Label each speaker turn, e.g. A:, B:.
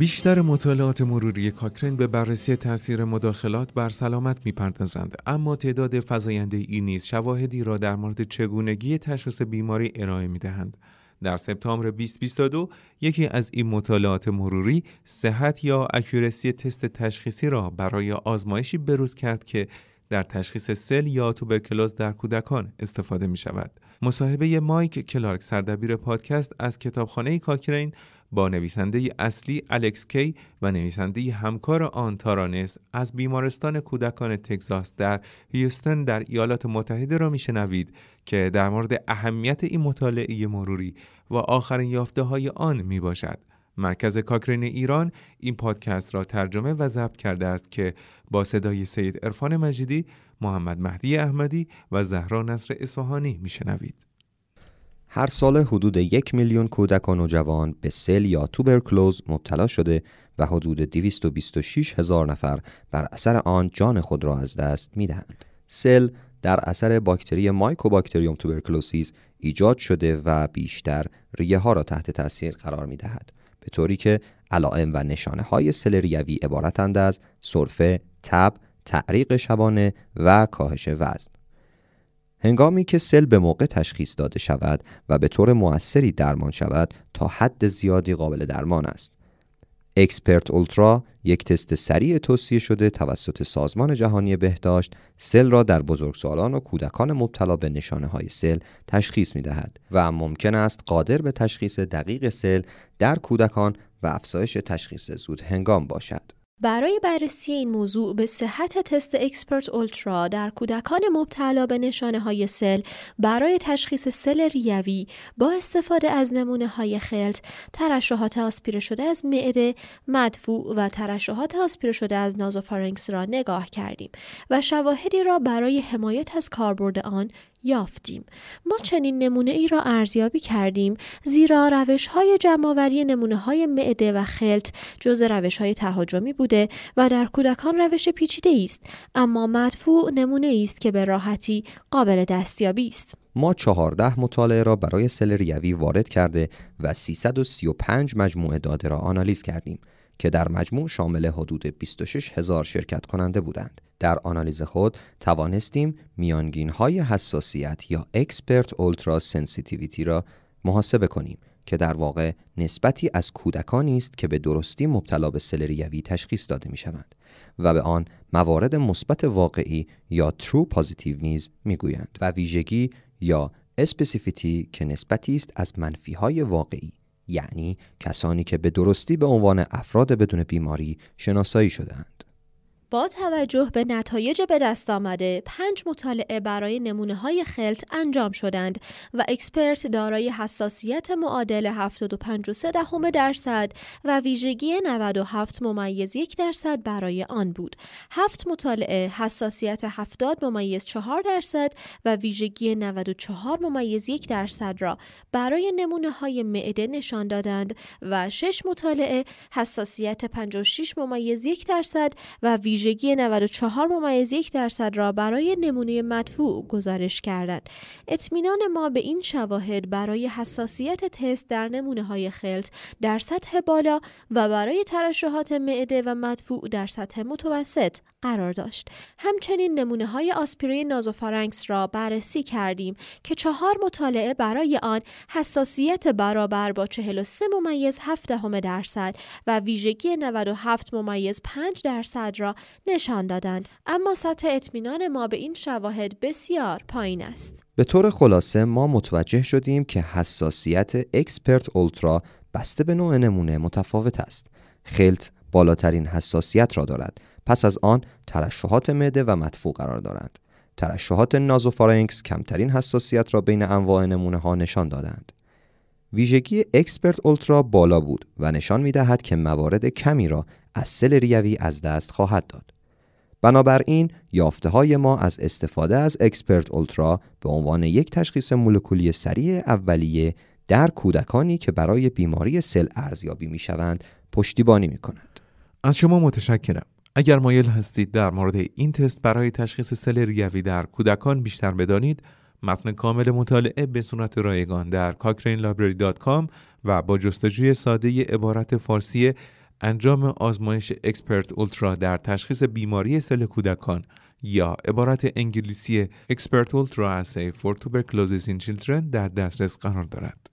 A: بیشتر مطالعات مروری کاکرین به بررسی تاثیر مداخلات بر سلامت می‌پردازند اما تعداد فزاینده ای نیز شواهدی را در مورد چگونگی تشخیص بیماری ارائه می‌دهند در سپتامبر 2022 یکی از این مطالعات مروری صحت یا اکورسی تست تشخیصی را برای آزمایشی بروز کرد که در تشخیص سل یا توبرکلوز در کودکان استفاده می شود. مصاحبه مایک کلارک سردبیر پادکست از کتابخانه کاکرین با نویسنده اصلی الکس کی و نویسنده همکار آن تارانس از بیمارستان کودکان تگزاس در هیوستن در ایالات متحده را میشنوید که در مورد اهمیت این مطالعه مروری و آخرین یافته های آن می باشد. مرکز کاکرین ایران این پادکست را ترجمه و ضبط کرده است که با صدای سید عرفان مجیدی، محمد مهدی احمدی و زهرا نصر اصفهانی میشنوید.
B: هر سال حدود یک میلیون کودک و نوجوان به سل یا توبرکلوز مبتلا شده و حدود 226 هزار نفر بر اثر آن جان خود را از دست می دهند. سل در اثر باکتری مایکوباکتریوم توبرکلوسیس ایجاد شده و بیشتر ریه ها را تحت تاثیر قرار می دهد. به طوری که علائم و نشانه های سل ریوی عبارتند از سرفه، تب، تعریق شبانه و کاهش وزن. هنگامی که سل به موقع تشخیص داده شود و به طور موثری درمان شود تا حد زیادی قابل درمان است. Xpert Ultra یک تست سریع توصیه شده توسط سازمان جهانی بهداشت سل را در بزرگسالان و کودکان مبتلا به نشانه های سل تشخیص می دهد و ممکن است قادر به تشخیص دقیق سل در کودکان و افزایش تشخیص زود هنگام باشد.
C: برای بررسی این موضوع به صحت تست Xpert Ultra در کودکان مبتلا به نشانه های سل برای تشخیص سل ریوی با استفاده از نمونه های خلط، ترشحات آسپیره شده از معده، مدفوع و ترشحات آسپیره شده از نازوفارنکس را نگاه کردیم و شواهدی را برای حمایت از کاربرد آن یافتیم. ما چنین نمونه ای را ارزیابی کردیم زیرا روش های جمعآوری نمونه های معده و خلط جز روش های تهاجمی بوده و در کودکان روش پیچیده است. اما مدفوع نمونه است که به راحتی قابل دستیابی است.
B: ما چهارده مطالعه را برای سل ریوی وارد کرده و 335 مجموعه داده را آنالیز کردیم. که در مجموع شامل حدود 26 هزار شرکت کننده بودند. در آنالیز خود توانستیم میانگین های حساسیت یا Xpert Ultra sensitivity را محاسبه کنیم که در واقع نسبتی از کودکانی است که به درستی مبتلا به سل ریوی تشخیص داده می شوند و به آن موارد مثبت واقعی یا true positive نیز می گویند و ویژگی یا specificity که نسبتی است از منفی های واقعی یعنی کسانی که به درستی به عنوان افراد بدون بیماری شناسایی شدهاند.
C: با توجه به نتایج به دست آمده پنج مطالعه برای نمونه های خلط انجام شدند و Xpert دارای حساسیت معادل 75 دهم درصد و ویژگی 97 ممیز یک درصد برای آن بود. هفت مطالعه حساسیت 70 ممیز 4 درصد و ویژگی 94 ممیز یک درصد را برای نمونه های معده نشان دادند و شش مطالعه حساسیت 56 ممیز یک درصد و ویژگی ویژگی 94 ممیز یک درصد را برای نمونه مدفوع گزارش کردند. اطمینان ما به این شواهد برای حساسیت تست در نمونه های خلط در سطح بالا و برای ترشحات معده و مدفوع در سطح متوسط قرار داشت. همچنین نمونه های آسپیرین نازوفارنکس را بررسی کردیم که چهار مطالعه برای آن حساسیت برابر با 43 ممیز 7 درصد و ویژگی 97 ممیز 5 درصد را نشان دادند. اما سطح اطمینان ما به این شواهد بسیار پایین است.
B: به طور خلاصه ما متوجه شدیم که حساسیت اکسپرت اولترا بسته به نوع نمونه متفاوت است. خلط بالاترین حساسیت را دارد. پس از آن ترشحات معده و مدفوع قرار دارند. ترشحات نازوفارنکس کمترین حساسیت را بین انواع نمونه ها نشان دادند. ویژگی Xpert Ultra بالا بود و نشان می دهد که موارد کمی را از سل ریوی از دست خواهد داد. بنابراین یافته های ما از استفاده از Xpert Ultra به عنوان یک تشخیص مولکولی سریع اولیه در کودکانی که برای بیماری سل ارزیابی می شوند پشتیبانی می کند.
A: از شما متشکرم. اگر مایل هستید در مورد این تست برای تشخیص سل ریوی در کودکان بیشتر بدانید متن کامل مطالعه به صورت رایگان در Cochrane و با جستجوی ساده عبارت فارسی انجام آزمایش Xpert Ultra در تشخیص بیماری سل کودکان یا عبارت انگلیسی Xpert Ultra Assay for Tuberculosis in Children در دسترس قرار دارد.